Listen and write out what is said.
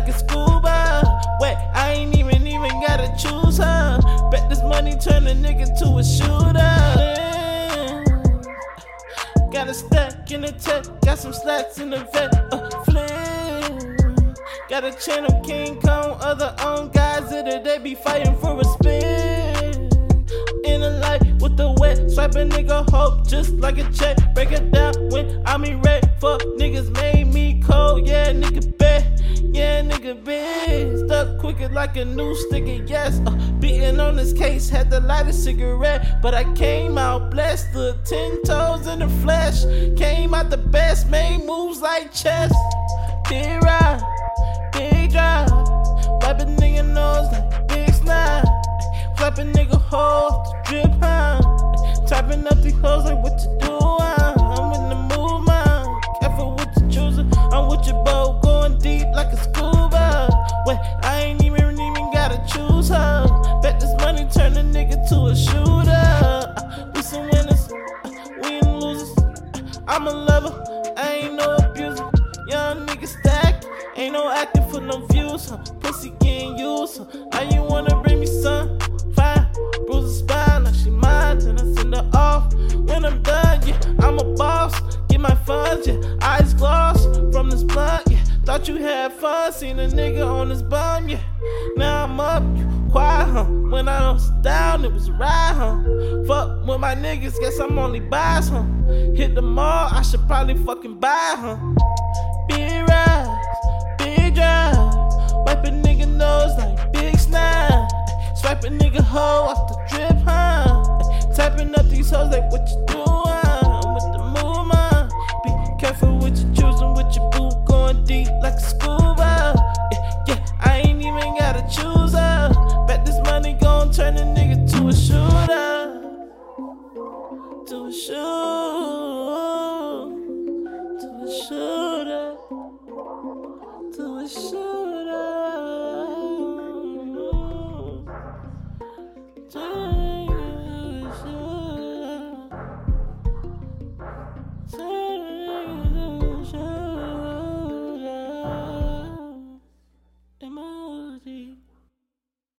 like a scuba. Wait, I ain't even even gotta choose her. Bet this money turn a nigga to a shooter. Got a stack in the tech, got some slacks in the vet. Uh, flip. Got a chain of King Kong, other own guys that they be fighting for a spin. In a light with the wet, swipe a nigga hope just like a check. Break it down when I'm in red. Fuck niggas made me cold, nigga big. Stuck quicker like a new sticker, yes. Uh, beating on this case, had to light a cigarette. But I came out blessed, the ten toes in the flesh. Came out the best, made moves like chess. Big ride, big drive. Wipe a nigga nose like big snap. Flap a nigga the drip, huh? Typing up these hoes like what you doing? I'm a lover, I ain't no abuser. Young nigga stack, ain't no acting for no views. Huh? Pussy getting used. Huh? Now you wanna bring me some? Fine, bruise the spine, now she mine, then I send her off. When I'm done, yeah, I'm a boss. Get my funds, yeah, eyes gloss from this blunt, yeah. Thought you had fun, seen a nigga on this bum, yeah. Now I'm up, you quiet, huh? When I was down, it was a ride, huh? With my niggas, guess I'm only buys, huh? Hit the mall, I should probably fucking buy, huh? Big rise, big drive. Wipe a nigga nose like big snap. Swipe a nigga hoe off the drip, huh? Typing up these hoes like what you doing? to a show to a show.